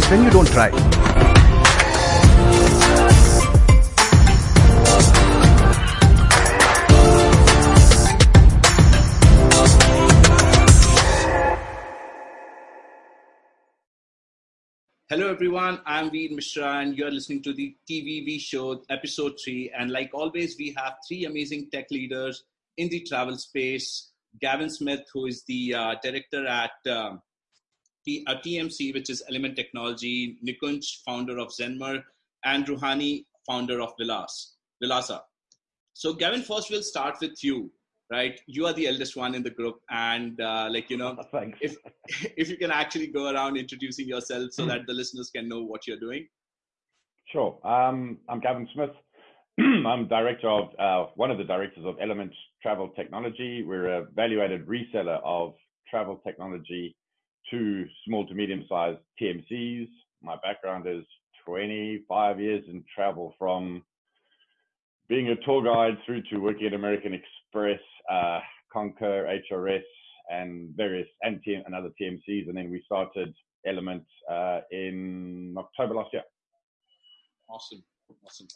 is when you don't try. Hello, everyone. I'm Veer Mishra, and you're listening to the TVV show, episode three. And like always, we have three amazing tech leaders in the travel space. Gavin Smith, who is the uh, director at um, TMC, which is Element Technology, Nikunj, founder of Zenmer, and Ruhani, founder of Vilas, Vilasa. So, Gavin, first we'll start with you right you are the eldest one in the group and uh, like you know Thanks. if if you can actually go around introducing yourself so that the listeners can know what you're doing Sure. Um, I'm Gavin Smith. I'm director of uh, one of the directors of Element Travel Technology. We're a value-added reseller of travel technology to small to medium sized TMCs. My background is 25 years in travel from being a tour guide through to working at American Express, uh, Concur, HRS, and various and, TM, and other TMCs. And then we started Element uh, in October last year. awesome awesome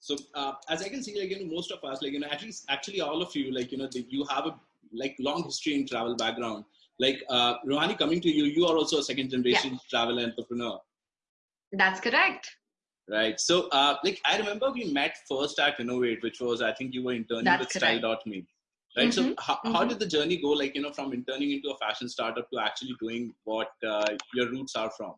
so uh, as i can see like you know most of us like you know at least actually all of you like you know you have a like long history in travel background like uh ruhani coming to you you are also a second generation travel entrepreneur That's correct. right so uh like i remember we met first at innovate which was i think you were interning That's with correct. style.me right so Mhm, how, how mhm. did the journey go like you know from interning into a fashion startup to actually doing what uh, your roots are from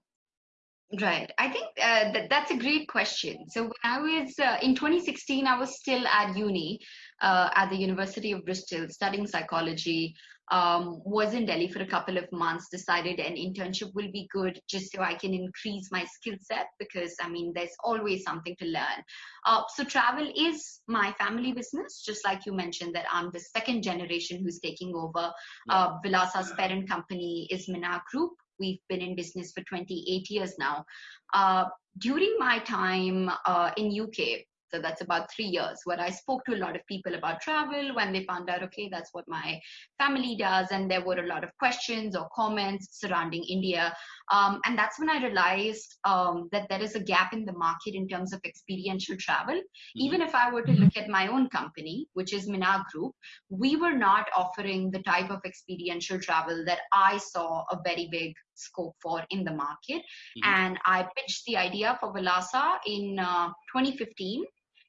Right. I think uh, that that's a great question. So when I was uh, in 2016, I was still at uni uh, at the University of Bristol studying psychology. Um, was in Delhi for a couple of months. Decided an internship will be good just so I can increase my skill set because I mean there's always something to learn. Uh, so travel is my family business, just like you mentioned that I'm the second generation who's taking over. Uh, Vilasa's parent company is Minar Group. We've been in business for 28 years now. Uh, during my time uh, in UK, so that's about three years, where I spoke to a lot of people about travel when they found out, okay, that's what my family does, and there were a lot of questions or comments surrounding India. Um, and that's when I realized um, that there is a gap in the market in terms of experiential travel. Even if I were to look at my own company, which is Minar Group, we were not offering the type of experiential travel that I saw a very big scope for in the market. Mhm. And I pitched the idea for Vilasa in uh, 2015.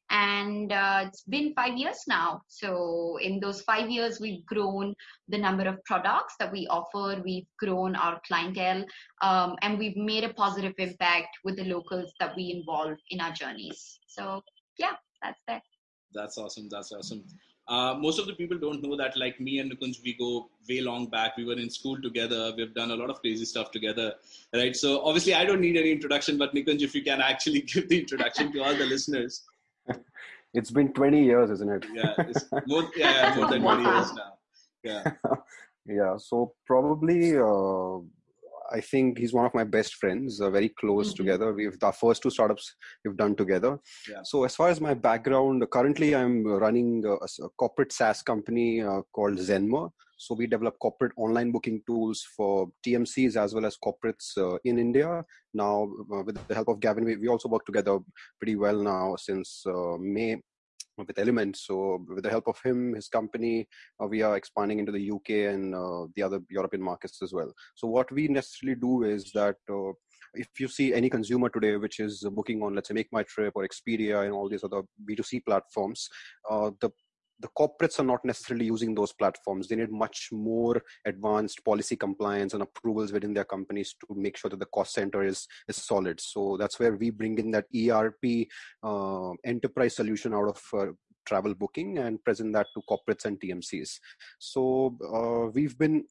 And uh, it's been five years now. So, in those five years, we've grown the number of products that we offer, we've grown our clientele, um, and we've made a positive impact with the locals that we involve in our journeys. So, yeah, that's that. That's awesome. That's awesome. Uh, most of the people don't know that, like me and Nikunj, we go way long back. We were in school together. We've done a lot of crazy stuff together, right? So obviously, I don't need any introduction, but Nikunj, if you can actually give the introduction to all the listeners, It's been 20 years, isn't it? yeah, it's more, yeah, more than 20 years now. Yeah, Yeah. So probably, uh, I think he's one of my best friends. Uh, very close Mhm. together. We've the first two startups we've done together. Yeah. So as far as my background, currently I'm running a corporate SaaS company uh, called Zenmo. So we develop corporate online booking tools for TMCs as well as corporates uh, in India. Now, uh, with the help of Gavin, we, we also work together pretty well now since uh, May with Element. So with the help of him, his company, uh, we are expanding into the UK and uh, the other European markets as well. So what we necessarily do is that uh, if you see any consumer today which is booking on, let's say, Make My Trip or Expedia and all these other B2C platforms, uh, the the corporates are not necessarily using those platforms. They need much more advanced policy compliance and approvals within their companies to make sure that the cost center is is solid. So that's where we bring in that ERP uh, enterprise solution out of uh, travel booking and present that to corporates and TMCs. So uh, we've been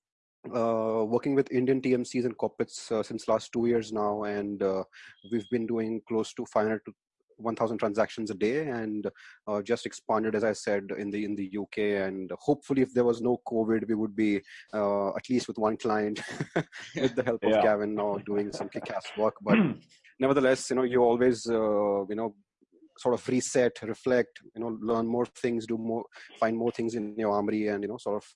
uh, working with Indian TMCs and corporates uh, since last two years now, and uh, we've been doing close to 500 to 1000 transactions a day and uh, just expanded as i said in the in the uk and hopefully if there was no covid we would be uh, at least with one client with the help of Yeah. gavin now doing some kick-ass work but nevertheless you know you always uh, you know sort of reset reflect you know learn more things do more find more things in your armory and you know sort of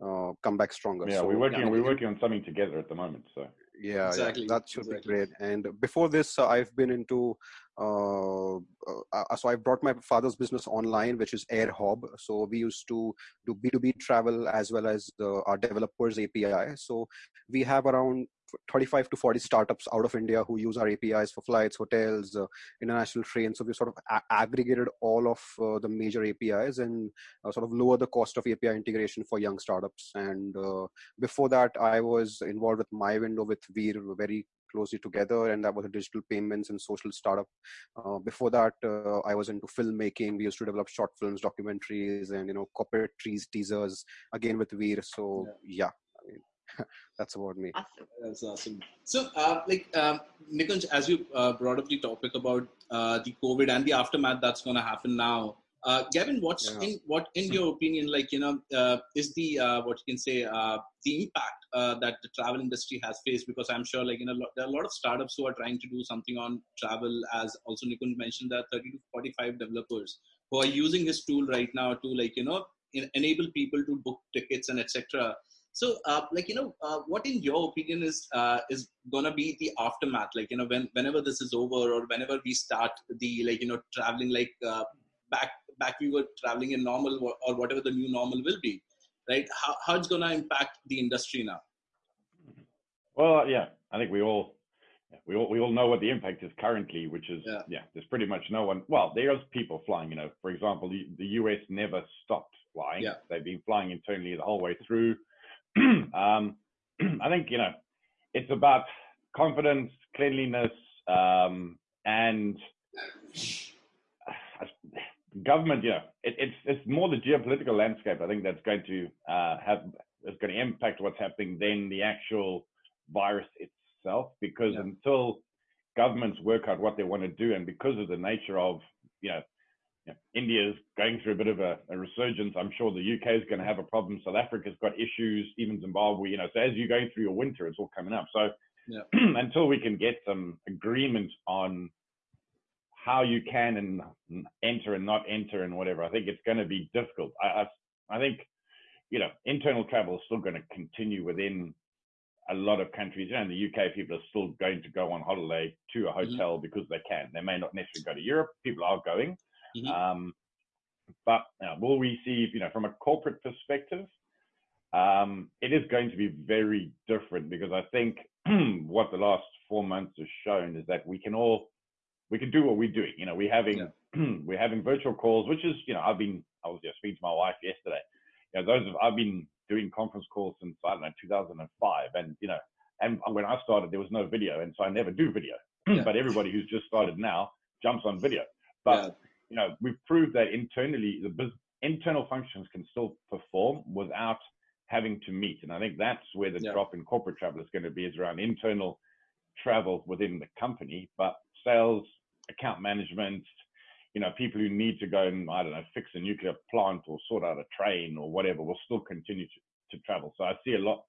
uh, come back stronger Yeah, so we're working. yeah, We're working on something together at the moment. So yeah, exactly. yeah that should exactly. be great and before this uh, i've been into uh, uh, so i brought my father's business online which is airhob so we used to do b2b travel as well as the, our developers api so we have around 35 to 40 startups out of India who use our APIs for flights, hotels, uh, international trains. So we sort of aggregated all of uh, the major APIs and uh, sort of lower the cost of API integration for young startups. And uh, before that, I was involved with MyWindow with Veer very closely together and that was a digital payments and social startup uh, before that uh, i was into filmmaking we used to develop short films documentaries and you know corporate trees teasers again with veer so yeah, yeah that's about me. Awesome. That's awesome. So, uh, like, um, Nikunj, as you uh, brought up the topic about uh, the COVID and the aftermath that's going to happen now, uh, Gavin, what's yeah. in what, in your opinion, like, you know, uh, is the uh, what you can say uh, the impact uh, that the travel industry has faced? Because I'm sure, like, you know, there are a lot of startups who are trying to do something on travel. As also Nikunj mentioned, there are 30 to 45 developers who are using this tool right now to, like, you know, in, enable people to book tickets and etc. So, uh, like you know, uh, what in your opinion is uh, is gonna be the aftermath? Like you know, when whenever this is over, or whenever we start the like you know traveling like uh, back back we were traveling in normal or whatever the new normal will be, right? How how it's gonna impact the industry now? Well, yeah, I think we all we all we all know what the impact is currently, which is yeah. yeah. there's pretty much no one. Well, there's people flying. You know, for example, the, the U.S. never stopped flying. Yeah. They've been flying internally the whole way through. um, I think you know it's about confidence, cleanliness, um, and government. You know, it, it's it's more the geopolitical landscape. I think that's going to uh, have is going to impact what's happening than the actual virus itself. Because yeah. until governments work out what they want to do, and because of the nature of you know India is going through a bit of a, a, resurgence. I'm sure the UK is going to have a problem. South Africa's got issues, even Zimbabwe. You know, so as you're going through your winter, it's all coming up. So yeah. until we can get some agreement on how you can and enter and not enter and whatever, I think it's going to be difficult. I, I, I think you know internal travel is still going to continue within a lot of countries. You know, in the UK, people are still going to go on holiday to a mm-hmm. hotel mm-hmm. because they can. They may not necessarily go to Europe. People are going. Mm-hmm. Um, but uh, will we see, you know, from a corporate perspective, um, it is going to be very different because I think what the last four months has shown is that we can all we can do what we're doing. You know, we're having yeah. we're having virtual calls, which is you know I've been I was just speaking to my wife yesterday. You know, those of, I've been doing conference calls since I don't know 2005, and you know, and when I started there was no video, and so I never do video. Yeah. but everybody who's just started now jumps on video. But yeah you know, we've proved that internally the business, internal functions can still perform without having to meet. And I think that's where the drop in corporate travel is going to be is around internal travel within the company, but sales, account management, you know, people who need to go and, I don't know, fix a nuclear plant or sort out a train or whatever will still continue to, to travel. So I see a lot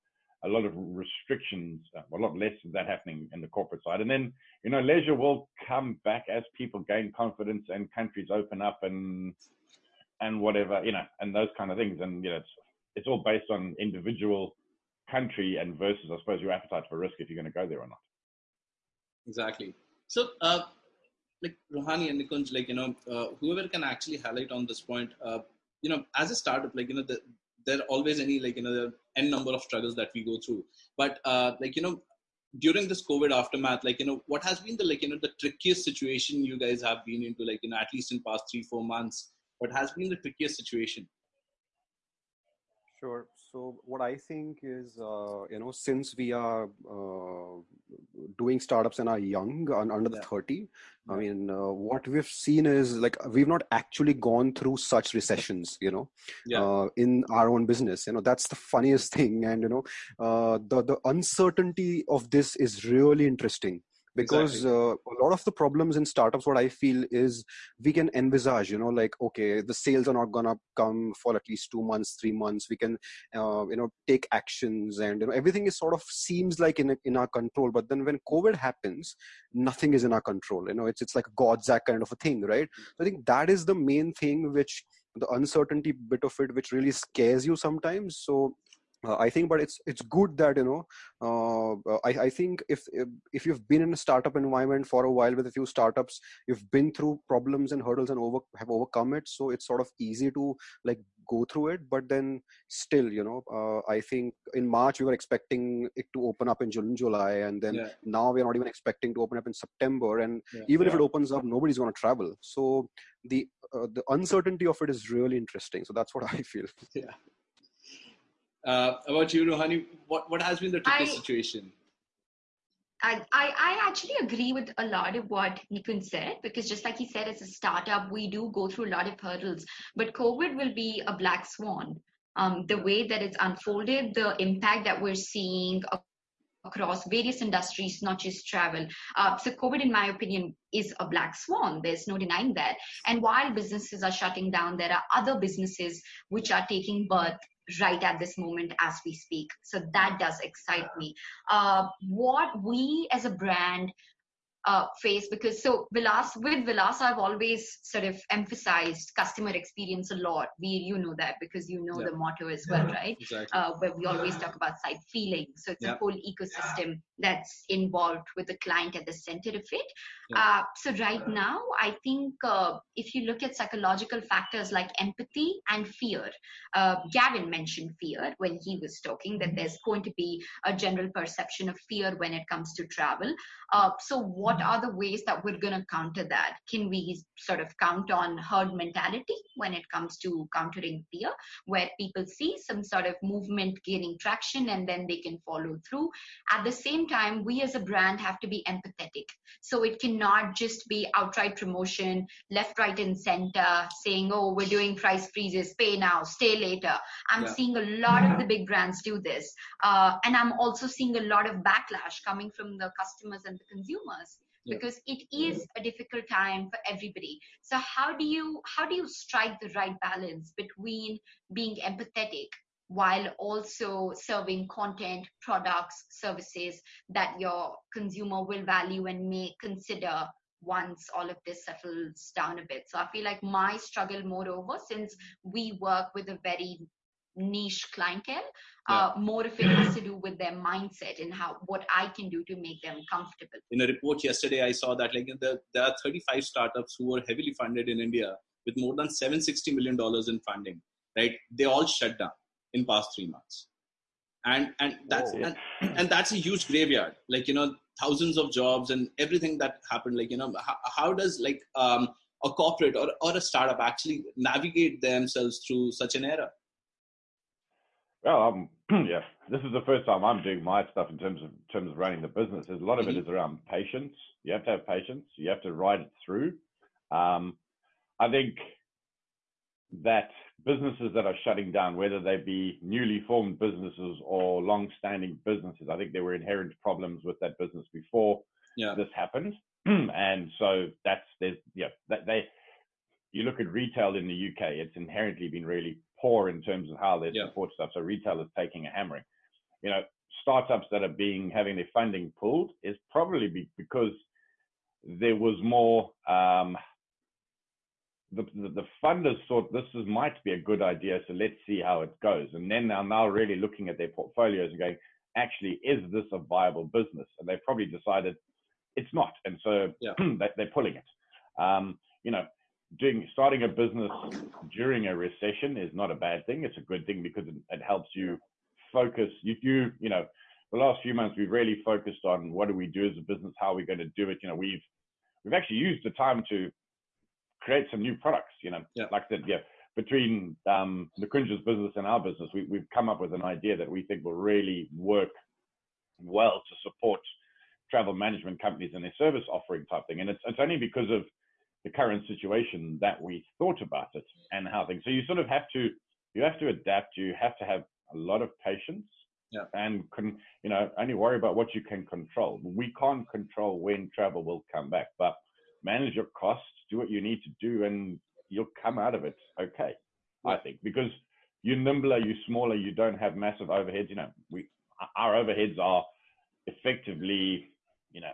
a lot of restrictions, a lot less of that happening in the corporate side. And then, you know, leisure will come back as people gain confidence and countries open up and and whatever, you know, and those kind of things. And you know, it's it's all based on individual country and versus, I suppose, your appetite for risk if you're going to go there or not. Exactly. So, uh, like Ruhani and Nikunj, like you know, uh, whoever can actually highlight on this point, uh, you know, as a startup, like you know, the, there are always any like you know the n number of struggles that we go through. But uh, like you know during this covid aftermath like you know what has been the like you know the trickiest situation you guys have been into like you know at least in past three four months? What has been the trickiest situation? Sure. So what I think is, uh, you know, since we are uh, doing startups and are young and under yeah. 30, yeah. I mean, uh, what we've seen is like we've not actually gone through such recessions, you know, yeah. Uh, in our own business. You know, that's the funniest thing, and you know, uh, the the uncertainty of this is really interesting because exactly. uh, a lot of the problems in startups what i feel is we can envisage you know like okay the sales are not gonna come for at least two months three months. We can uh, you know take actions and you know everything is sort of seems like in, in our control. But then when covid happens nothing is in our control you know it's it's like a god's act kind of a thing right? So i think that is the main thing which the uncertainty bit of it which really scares you sometimes. So uh, I think, but it's it's good that you know. Uh, I I think if, if if you've been in a startup environment for a while with a few startups, you've been through problems and hurdles and over have overcome it. So it's sort of easy to like go through it. But then still, you know, uh, I think in March we were expecting it to open up in June, July, and then yeah. now we're not even expecting to open up in September. And yeah. even yeah. if it opens up, nobody's going to travel. So the uh, the uncertainty of it is really interesting. So that's what I feel. Yeah. Uh, about you, Ruhani, what, what has been the tricky situation? I, I, I actually agree with a lot of what Nikunj said because just like he said, as a startup, we do go through a lot of hurdles. But COVID will be a black swan. Um, the way that it's unfolded, the impact that we're seeing across various industries, not just travel. Uh, so COVID, in my opinion, is a black swan. There's no denying that. And while businesses are shutting down, there are other businesses which are taking birth right at this moment as we speak. So that does excite me. Uh, what we as a brand uh, face because so Vilas with Vilas I've always sort of emphasized customer experience a lot. We you know that because you know yeah. the motto as well, right? Exactly. Uh, where we always talk about site feeling. So it's yeah. a whole ecosystem that's involved with the client at the center of it. Yeah. Uh, so right now, I think uh, if you look at psychological factors like empathy and fear, uh, Gavin mentioned fear when he was talking that there's going to be a general perception of fear when it comes to travel. Uh, so what are the ways that we're going to counter that? Can we sort of count on herd mentality when it comes to countering fear, where people see some sort of movement gaining traction and then they can follow through? At the same time, we as a brand have to be empathetic. So it cannot just be outright promotion, left, right, and center, saying, oh, we're doing price freezes, pay now, stay later. I'm yeah. seeing a lot of the big brands do this. Uh, and I'm also seeing a lot of backlash coming from the customers and the consumers because it is a difficult time for everybody. So how do you how do you strike the right balance between being empathetic while also serving content, products, services that your consumer will value and may consider once all of this settles down a bit. So I feel like my struggle, moreover, since we work with a very niche clientele, yeah. uh, more of it has to do with their mindset and how what I can do to make them comfortable. In a report yesterday, I saw that like the, there are 35 startups who were heavily funded in India with more than 760 million dollars in funding. Right, they all shut down in past three months and and that's oh. and, and that's a huge graveyard like you know thousands of jobs and everything that happened like you know how, how does like um, a corporate or, or a startup actually navigate themselves through such an era well um, yeah this is the first time i'm doing my stuff in terms of in terms of running the business There's a lot of mm-hmm. it is around patience you have to have patience you have to ride it through um, i think that businesses that are shutting down, whether they be newly formed businesses or long-standing businesses. I think there were inherent problems with that business before yeah. this happened, and so that's there's yeah that they. You look at retail in the UK; it's inherently been really poor in terms of how they yeah. support stuff. So retail is taking a hammering. You know, startups that are being having their funding pulled is probably be, because there was more um, the, the, the funders thought this is, might be a good idea, so let's see how it goes. And then they're now really looking at their portfolios and going, actually, is this a viable business? And they probably decided it's not, and so yeah. they, are pulling it. Um, you know, doing starting a business during a recession is not a bad thing. It's a good thing because it, it helps you focus. You, you, you know, the last few months we've really focused on what do we do as a business, how are we going to do it. You know, we've we've actually used the time to create some new products. You know, yeah. like I said, yeah, between um, Nikunj's business and our business, we, we've come up with an idea that we think will really work well to support travel management companies and their service offering type thing. And it's, it's only because of the current situation that we thought about it and how things. So you sort of have to you have to adapt. You have to have a lot of patience. Yeah. And can you know only worry about what you can control. We can't control when travel will come back, but manage your costs, do what you need to do, and you'll come out of it okay. Yeah. I think because you're nimbler, you're smaller, you don't have massive overheads. You know, we our overheads are effectively, you know,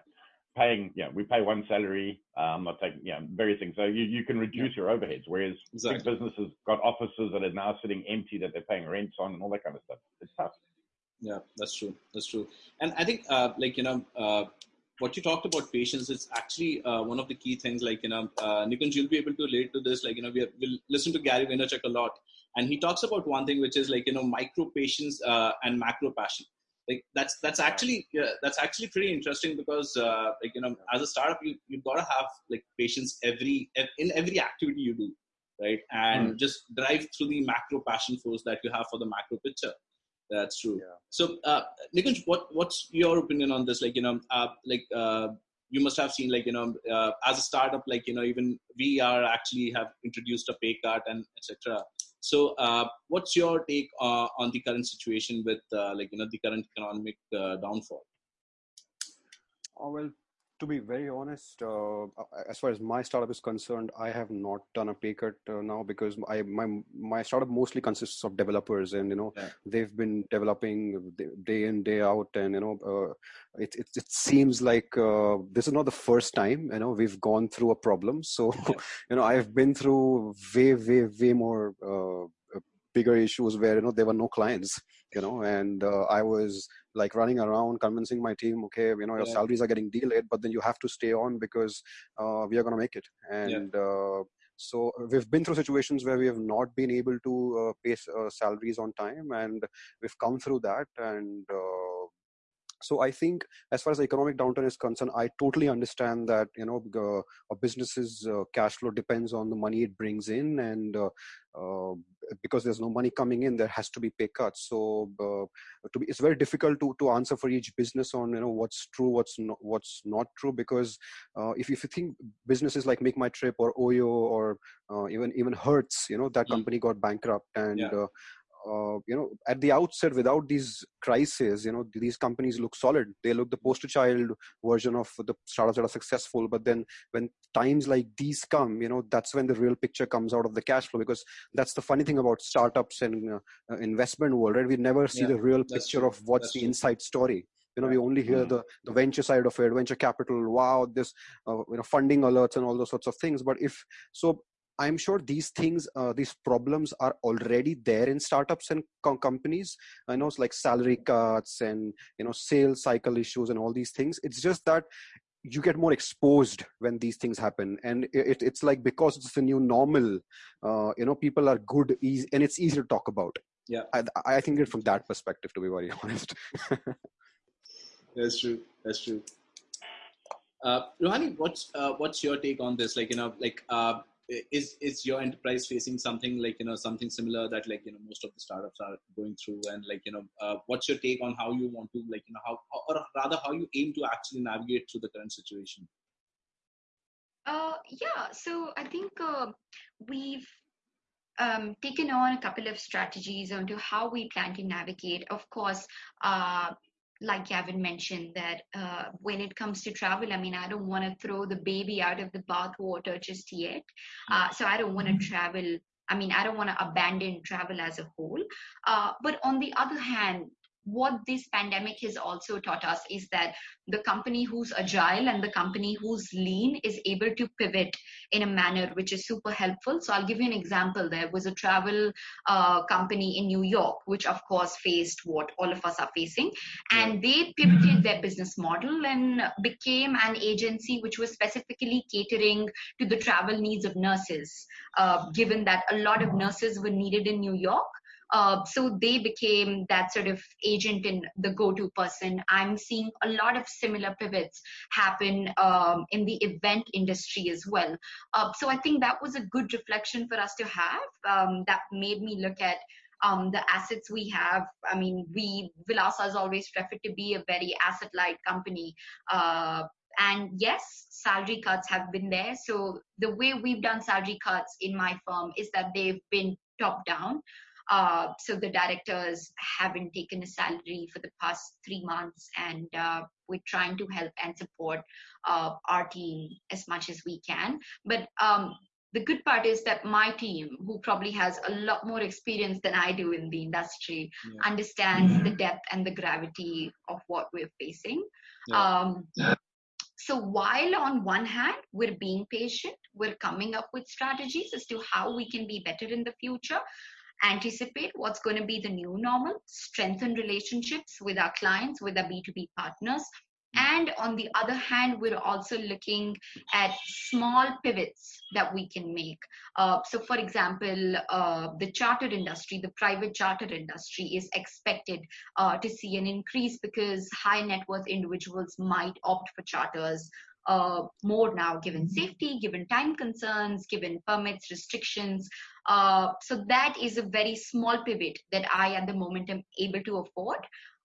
paying, yeah, we pay one salary. Um, not taking, yeah, various things. So you, you can reduce yeah. your overheads. Whereas exactly. big businesses got offices that are now sitting empty that they're paying rents on and all that kind of stuff. It's tough. Yeah, that's true. That's true. And I think, uh, like you know, uh, what you talked about patience is actually uh, one of the key things. Like you know, uh, Nikunj, you'll be able to relate to this. Like you know, we will listen to Gary Vaynerchuk a lot, and he talks about one thing which is like you know, micro patience uh, and macro passion like that's that's actually yeah, that's actually pretty interesting because uh, like you know as a startup you you've got to have like patience every in every activity you do right? And mm. just drive through the macro passion force that you have for the macro picture. That's true. Yeah. so uh, Nikunj, what what's your opinion on this? Like you know uh, like uh, you must have seen like you know uh, as a startup like you know even we are actually have introduced a pay cut and etc so, uh, what's your take uh, on the current situation with, uh, like, you know, the current economic uh, downfall? Oh, well, to be very honest, uh, as far as my startup is concerned, I have not done a pay cut uh, now because I my my startup mostly consists of developers, and you know yeah. they've been developing day in day out, and you know uh, it, it it seems like uh, this is not the first time you know we've gone through a problem. So yeah. you know I've been through way way way more uh, bigger issues where you know there were no clients you know and uh, i was like running around convincing my team okay you know your yeah. salaries are getting delayed but then you have to stay on because uh, we are going to make it and yeah. uh, so we've been through situations where we have not been able to uh, pay uh, salaries on time and we've come through that and uh, so i think as far as the economic downturn is concerned i totally understand that you know uh, a business's uh, cash flow depends on the money it brings in and uh, uh because there's no money coming in there has to be pay cuts so uh, to be, it's very difficult to to answer for each business on you know what's true what's not what's not true because uh, if, if you think businesses like make my trip or oyo or even even hertz you know that mm. company got bankrupt and yeah uh, you know at the outset without these crises you know these companies look solid. They look the poster child version of the startups that are successful. But then when times like these come you know that's when the real picture comes out of the cash flow. Because that's the funny thing about startups and uh, uh investment world right? We never see yeah, the real picture true. of what's that's the true. inside story. You know we only hear mm-hmm. the the venture side of it venture capital wow this uh, you know funding alerts and all those sorts of things. But if so i'm sure these things uh, these problems are already there in startups and co- companies. I know it's like salary cuts and you know sales cycle issues and all these things. It's just that you get more exposed when these things happen. And it, it's like because it's the new normal uh, you know people are good easy, and it's easy to talk about. Yeah. I, I think it from that perspective to be very honest. That's true. That's true. Uh, Ruhani, what's uh, what's your take on this? Like you know, like uh, is is your enterprise facing something like you know something similar that like you know most of the startups are going through? And like you know uh, what's your take on how you want to like you know how or rather how you aim to actually navigate through the current situation? Uh yeah. So i think uh, we've um, taken on a couple of strategies onto how we plan to navigate. Of course, uh, like Gavin mentioned, that uh, when it comes to travel, I mean, I don't want to throw the baby out of the bathwater just yet. Uh, so I don't want to mm-hmm. travel. I mean, I don't want to abandon travel as a whole. Uh, but on the other hand, what this pandemic has also taught us is that the company who's agile and the company who's lean is able to pivot in a manner which is super helpful. So I'll give you an example. There was a travel uh, company in New York, which of course faced what all of us are facing, and they pivoted their business model and became an agency which was specifically catering to the travel needs of nurses, uh, given that a lot of nurses were needed in New York. Uh, so they became that sort of agent and the go-to person. I'm seeing a lot of similar pivots happen um, in the event industry as well. Uh, so I think that was a good reflection for us to have. Um, that made me look at um, the assets we have. I mean, we Vilasa has always preferred to be a very asset-light company. Uh, and yes, salary cuts have been there. So the way we've done salary cuts in my firm is that they've been top down. Uh, so the directors haven't taken a salary for the past three months, and uh, we're trying to help and support uh, our team as much as we can. But um, the good part is that my team, who probably has a lot more experience than I do in the industry, yeah. understands the depth and the gravity of what we're facing. Yeah. Um, So while on one hand, we're being patient, we're coming up with strategies as to how we can be better in the future, anticipate what's going to be the new normal, strengthen relationships with our clients, with our B2B partners, and on the other hand, we're also looking at small pivots that we can make. Uh, so, for example, uh, the charter industry, the private charter industry is expected uh, to see an increase because high net worth individuals might opt for charters uh, more now, given safety, given time concerns, given permits, restrictions. Uh, so that is a very small pivot that I, at the moment, am able to afford.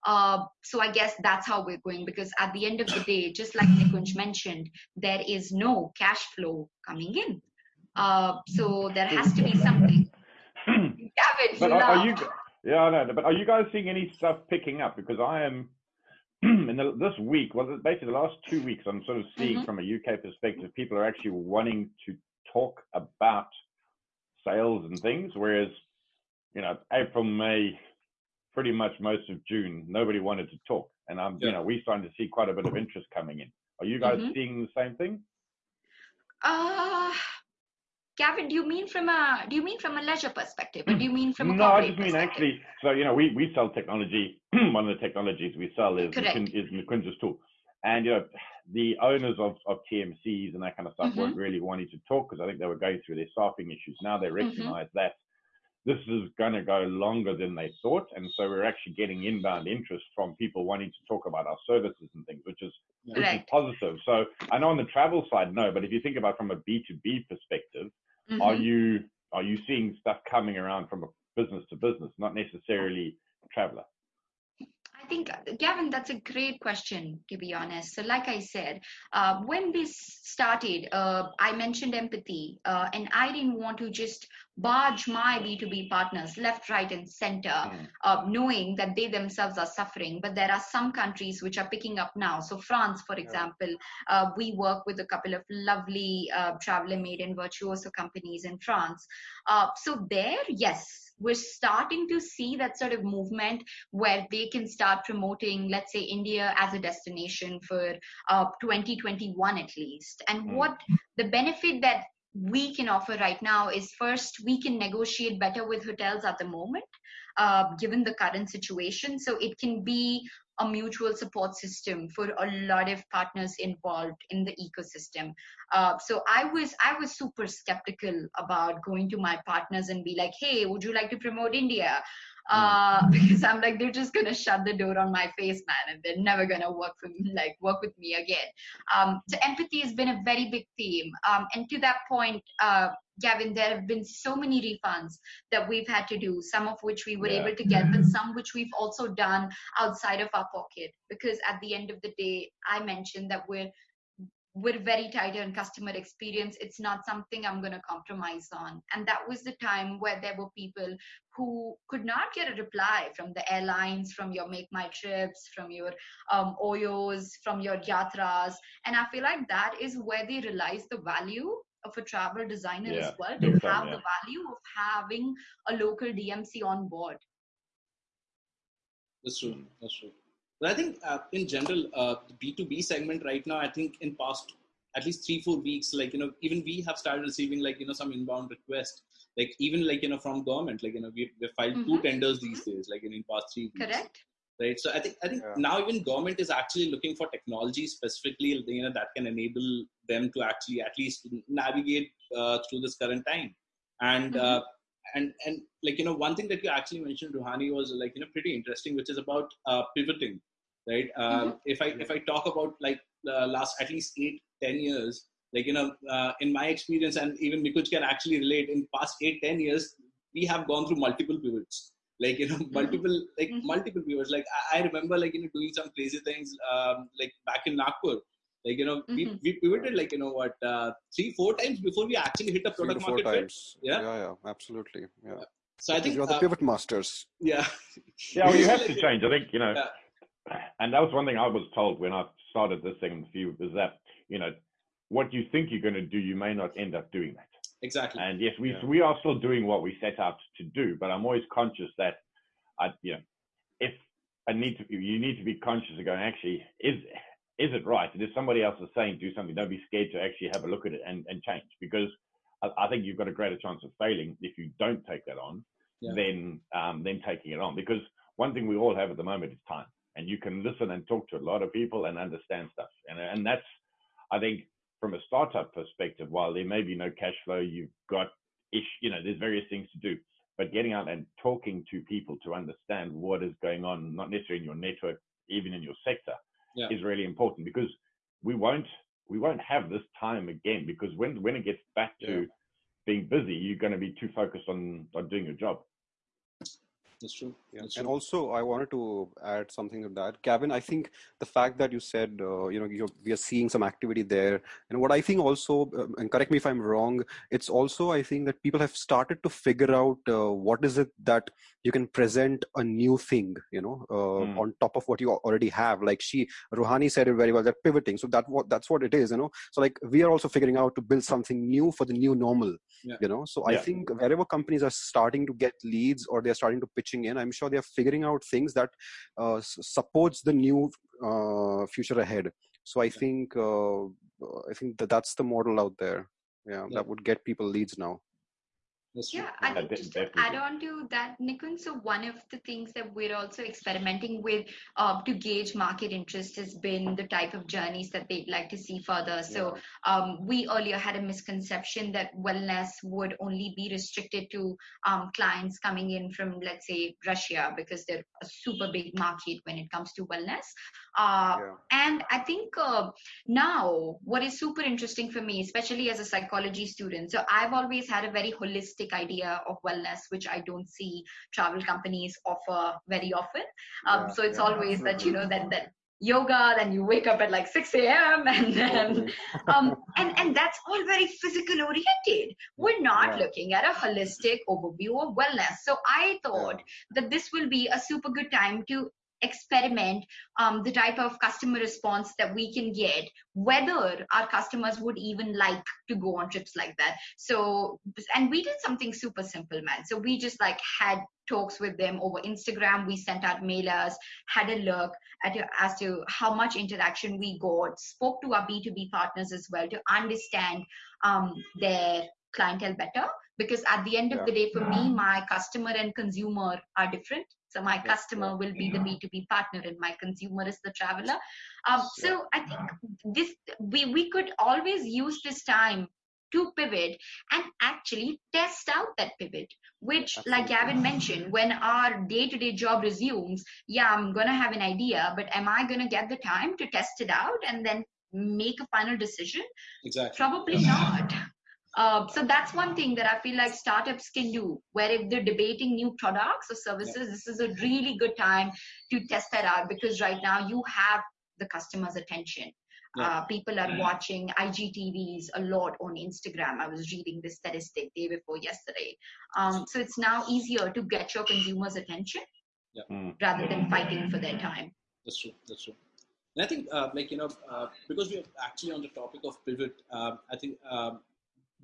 Uh, so I guess that's how we're going because at the end of the day, just like Nikunj mentioned, there is no cash flow coming in. Uh, so there has to be something. Gavin, but are, are, you? Yeah, I know. But are you guys seeing any stuff picking up? Because I am in the, this week. Well, basically the last two weeks, I'm sort of seeing mm-hmm. from a UK perspective, people are actually wanting to talk about sales and things, whereas you know April, May, pretty much most of June, nobody wanted to talk. And I'm, yeah. you know, we're starting to see quite a bit of interest coming in. Are you guys mm-hmm. seeing the same thing? Uh, Gavin, do you mean from a do you mean from a leisure perspective, or do you mean from a no? I just mean actually. So you know, we we sell technology. One of the technologies we sell is Correct. is Nikunj's tool, and you know, the owners of of TMCs and that kind of stuff mm-hmm. weren't really wanting to talk because I think they were going through their staffing issues. Now they mm-hmm. recognize mm-hmm. that this is going to go longer than they thought. And so we're actually getting inbound interest from people wanting to talk about our services and things, which is, which is positive. So I know on the travel side, no, but if you think about from a B2B perspective, mm-hmm. are you are you seeing stuff coming around from a business to business, not necessarily traveler? I think, Gavin, that's a great question, to be honest. So, like I said, uh, when this started, uh, I mentioned empathy, uh, and I didn't want to just barge my B2B partners left, right, and center, mm. knowing that they themselves are suffering. But there are some countries which are picking up now. So, France, for example, uh, we work with a couple of lovely uh, traveler made and virtuoso companies in France. Uh, so, there, yes, we're starting to see that sort of movement where they can start promoting, let's say, India as a destination for uh, 2021 at least. And mm. what the benefit that we can offer right now is first, we can negotiate better with hotels at the moment, uh, given the current situation. So it can be a mutual support system for a lot of partners involved in the ecosystem. Uh, so I was I was super skeptical about going to my partners and be like, hey, would you like to promote India? Uh, hmm. because I'm like they're just gonna shut the door on my face, man, and they're never gonna work for me, like work with me again. Um, so empathy has been a very big theme, um, and to that point, uh, Gavin, there have been so many refunds that we've had to do, some of which we were yeah. able to get, but some which we've also done outside of our pocket. Because at the end of the day, I mentioned that we're we're very tight on customer experience. It's not something I'm going to compromise on. And that was the time where there were people who could not get a reply from the airlines, from your Make My Trips, from your um, Oyos, from your Yatras. And I feel like that is where they realize the value of a travel designer yeah, as well to have yeah. the value of having a local DMC on board. That's true. That's true. But I think uh, in general, uh, the B2B segment right now, I think in past at least three, four weeks, like, you know, even we have started receiving like, you know, some inbound requests, like even like, you know, from government, like, you know, we, we filed mm-hmm. two tenders these days, like in, in past three weeks. Correct right so i think i think yeah. now even government is actually looking for technology specifically you know that can enable them to actually at least navigate uh, through this current time and mm-hmm. uh, and and like you know one thing that you actually mentioned ruhani was like you know pretty interesting which is about uh, pivoting right um, mm-hmm. if i if i talk about like the last at least eight ten years like you know uh, in my experience and even Nikunj can actually relate in past eight ten years we have gone through multiple pivots like you know mm-hmm. multiple like mm-hmm. multiple viewers like I, I, remember like you know doing some crazy things um, like back in nagpur like you know mm-hmm. we, we pivoted like you know what uh, three four times before we actually hit the product market times. yeah yeah yeah absolutely yeah so i think you're the uh, pivot masters yeah yeah well, you have to change i think you know yeah. and that was one thing i was told when i started this thing with you is that you know what you think you're going to do you may not end up doing that Exactly. And yes, we yeah. we are still doing what we set out to do, but I'm always conscious that I you know if I need to you need to be conscious of going actually is is it right? And if somebody else is saying do something, don't be scared to actually have a look at it and, and change because I, I think you've got a greater chance of failing if you don't take that on yeah. than um, than taking it on. Because one thing we all have at the moment is time, and you can listen and talk to a lot of people and understand stuff, and and that's I think from a startup perspective, while there may be no cash flow, you've got ish, you know, there's various things to do. But getting out and talking to people to understand what is going on, not necessarily in your network, even in your sector, yeah. is really important because we won't we won't have this time again because when when it gets back to yeah. being busy, you're going to be too focused on on doing your job. That's true. Yeah. That's and true. also, I wanted to add something to that, Gavin. I think the fact that you said, uh, you know, we are seeing some activity there, and what I think also, uh, and correct me if I'm wrong, it's also I think that people have started to figure out uh, what is it that you can present a new thing, you know, mm. on top of what you already have. Like she, Ruhani said it very well. They're pivoting. So that what that's what it is, you know. So like we are also figuring out to build something new for the new normal, yeah. you know. So yeah. I think wherever companies are starting to get leads or they're starting to pitch pitching in i'm sure they're figuring out things that uh, supports the new uh, future ahead. So i think uh, i think that that's the model out there. Yeah, yeah, that would get people leads now yeah, I think just to add on to that, Nikunj, so one of the things that we're also experimenting with uh, to gauge market interest has been the type of journeys that they'd like to see further. So um, we earlier had a misconception that wellness would only be restricted to um, clients coming in from, let's say, Russia, because they're a super big market when it comes to wellness. Uh, yeah. And I think uh, now what is super interesting for me, especially as a psychology student, so I've always had a very holistic holistic idea of wellness, which I don't see travel companies offer very often. Um, yeah, so it's yeah, always absolutely. that, you know, that, that yoga, then you wake up at like 6 a.m. and then, um, and, and that's all very physical oriented. We're not yeah. looking at a holistic overview of wellness. So I thought that this will be a super good time to experiment um, the type of customer response that we can get, whether our customers would even like to go on trips like that. So, and we did something super simple, man. So we just like had talks with them over Instagram. We sent out mailers, had a look at as to how much interaction we got, spoke to our B2B partners as well to understand um, their clientele better. Because at the end of yeah. the day, for me, my customer and consumer are different. So my customer will be the B2B partner and my consumer is the traveler. Um, so I think this we, we could always use this time to pivot and actually test out that pivot which like gavin mentioned when our day-to-day job resumes yeah i'm gonna have an idea but am i gonna get the time to test it out and then make a final decision? Exactly. Probably not uh, so that's one thing that I feel like startups can do, where if they're debating new products or services, yeah. this is a really good time to test that out because right now you have the customer's attention. Yeah. Uh, people are watching IGTVs a lot on Instagram. I was reading this statistic day before yesterday. Um, so it's now easier to get your consumers' attention yeah. Hmm. rather than fighting for their time. That's true. That's true. And I think, uh, like you know, uh, because we're actually on the topic of pivot, um, I think um,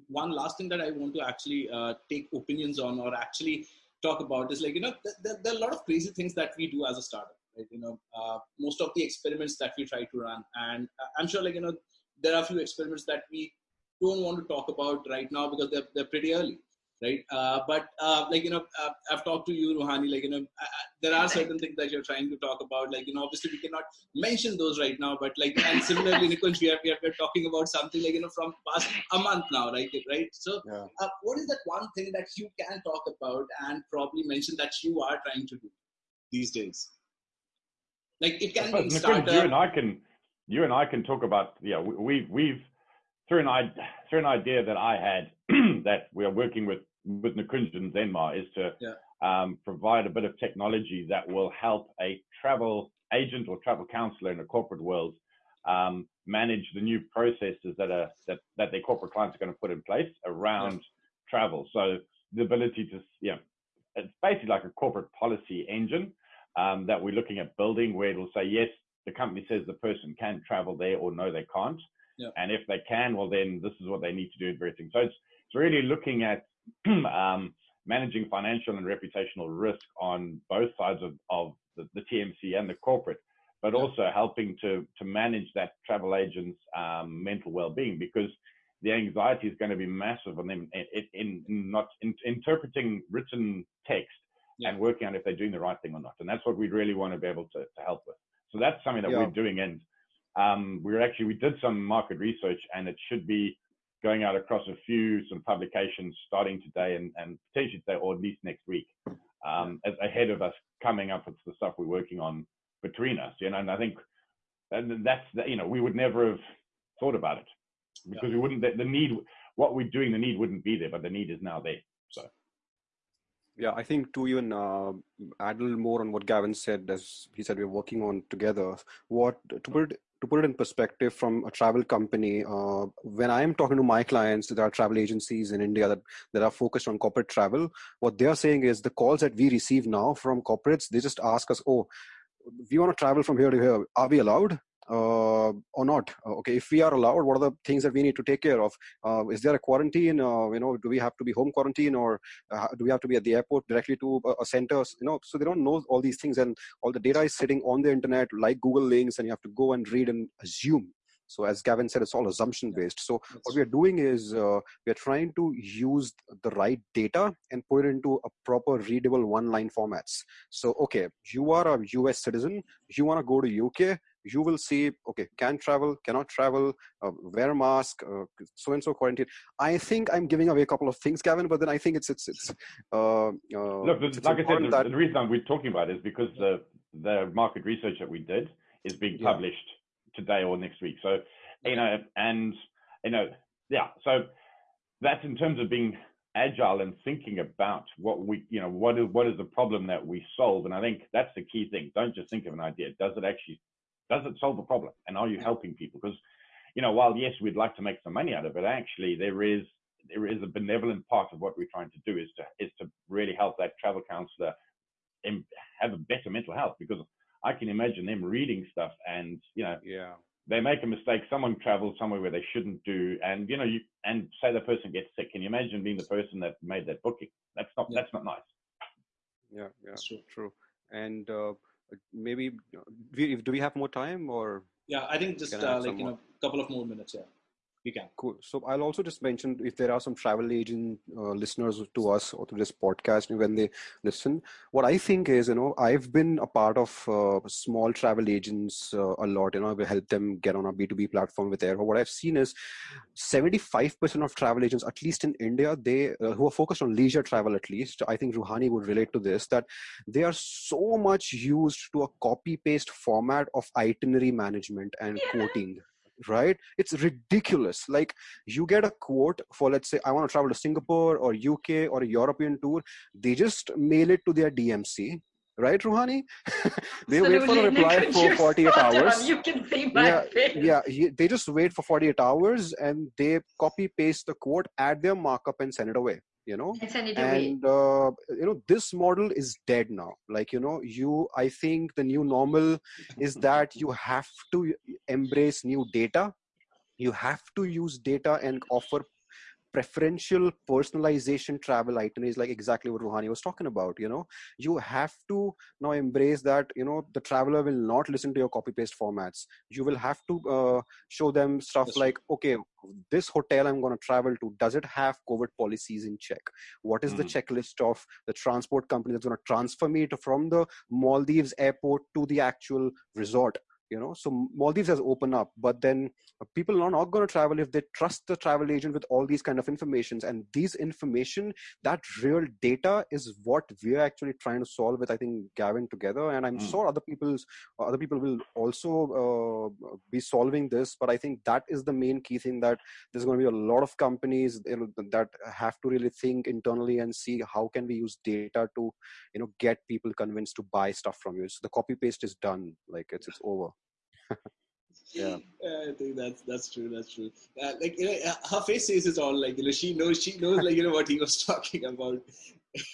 one last thing that I want to actually uh, take opinions on or actually talk about is like, you know, th- there are a lot of crazy things that we do as a startup, right? You know, uh, most of the experiments that we try to run. And I'm sure like, you know, there are a few experiments that we don't want to talk about right now because they're, they're pretty early right? Uh, but uh, like you know, uh, I've talked to you, Ruhani. Like you know, there are certain things that you're trying to talk about. Like you know, obviously we cannot mention those right now. But like, and similarly, Nikunj, we are, we are talking about something like you know from past a month now, right? Right. So, yeah. Uh, what is that one thing that you can talk about and probably mention that you are trying to do these days? Like it can be startup. You and I can, you and I can talk about. Yeah, we, we've through an, through an idea that I had that we are working with with Nikunj and Zenmar is to yeah. um, provide a bit of technology that will help a travel agent or travel counselor in the corporate world um, manage the new processes that are that, that their corporate clients are going to put in place around yeah. travel. So the ability to yeah, it's basically like a corporate policy engine um, that we're looking at building where it'll say yes, the company says the person can travel there or no, they can't. Yeah. And if they can, well, then this is what they need to do and everything. So it's, it's really looking at um, managing financial and reputational risk on both sides of, of the, the, TMC and the corporate, but also helping to to manage that travel agent's um, mental well-being because the anxiety is going to be massive on them in, in, in not in, interpreting written text yeah. and working out if they're doing the right thing or not. And that's what we really want to be able to, to help with. So that's something that yeah. we're doing. And um, we're actually, we did some market research and it should be going out across a few some publications starting today and, and potentially today or at least next week um, as ahead of us coming up with the stuff we're working on between us. You know, and I think and that's you know we would never have thought about it because yeah. we wouldn't the, the need what we're doing the need wouldn't be there, but the need is now there. So. Yeah, I think to even uh, add a little more on what Gavin said, as he said, we're working on together. What to put it, to put it in perspective from a travel company, uh, when I'm talking to my clients, there are travel agencies in India that, that are focused on corporate travel. What they're saying is the calls that we receive now from corporates, they just ask us, "Oh, we want to travel from here to here. Are we allowed?" Uh, or not. Uh, okay if we are allowed what are the things that we need to take care of? Uh, is there a quarantine? Uh, you know do we have to be home quarantine or uh, do we have to be at the airport directly to a, a center? You know so they don't know all these things and all the data is sitting on the internet like google links and you have to go and read and assume so as Gavin said, it's all assumption based. So what we are doing is uh, we are trying to use the right data and put it into a proper readable one line formats. So, okay, you are a US citizen, you want to go to UK, you will see okay can travel cannot travel uh, wear mask uh, so and so quarantine i think i'm giving away a couple of things gavin but then i think it's it's it's uh, uh look it's like i said the, that, the reason we're talking about is because the the market research that we did is being published yeah. Today or next week. So you know and you know yeah so that's in terms of being agile and thinking about what we you know what is what is the problem that we solve. And i think that's the key thing. Don't just think of an idea. Does it actually does it solve the problem? And are you helping people? Because, you know, while yes, we'd like to make some money out of it, actually there is there is a benevolent part of what we're trying to do is to is to really help that travel counselor and have a better mental health because I can imagine them reading stuff and you know yeah. they make a mistake someone travels somewhere where they shouldn't do and you know you and say the person gets sick. Can you imagine being the person that made that booking? That's not yeah. that's not nice. Yeah yeah. True, true. and uh, maybe do we have more time or yeah i think just uh, like you know a couple of more minutes yeah we can. Cool. So I'll also just mention if there are some travel agent uh, listeners to us or to this podcast when they listen. What I think is, you know, I've been a part of uh, small travel agents uh, a lot. You know, we help them get on a B two B platform with Air. What I've seen is seventy five percent of travel agents, at least in India, they uh, who are focused on leisure travel. At least I think Ruhani would relate to this that they are so much used to a copy paste format of itinerary management and yeah. quoting right? It's ridiculous. Like you get a quote for let's say i want to travel to singapore or uk or a european tour they just mail it to their dmc right ruhani? They wait for a reply for 48 hours. you can see my yeah, face. yeah they just wait for 48 hours and they copy paste the quote add their markup and send it away you know? And uh, you know this model is dead now. Like you know you i think the new normal is that you have to embrace new data. You have to use data and offer preferential personalization travel itineraries like exactly what Ruhani was talking about you know you have to now embrace that you know the traveler will not listen to your copy paste formats you will have to uh, show them stuff That's like okay this hotel i'm going to travel to does it have covid policies in check what is mm. the hmm. checklist of the transport company that's going to transfer me to, from the maldives airport to the actual resort you know so maldives has opened up but then uh, people are not going to travel if they trust the travel agent with all these kind of informations and these information that real data is what we're actually trying to solve with i think gavin together and i'm mm. sure other people's other people will also uh, be solving this but i think that is the main key thing that there's going to be a lot of companies you know, that have to really think internally and see how can we use data to you know get people convinced to buy stuff from you so the copy paste is done like it's it's over yeah. I think that's that's true. That's true. Uh, like you know, her face says it all. Like you know, she knows she knows like you know what he was talking about.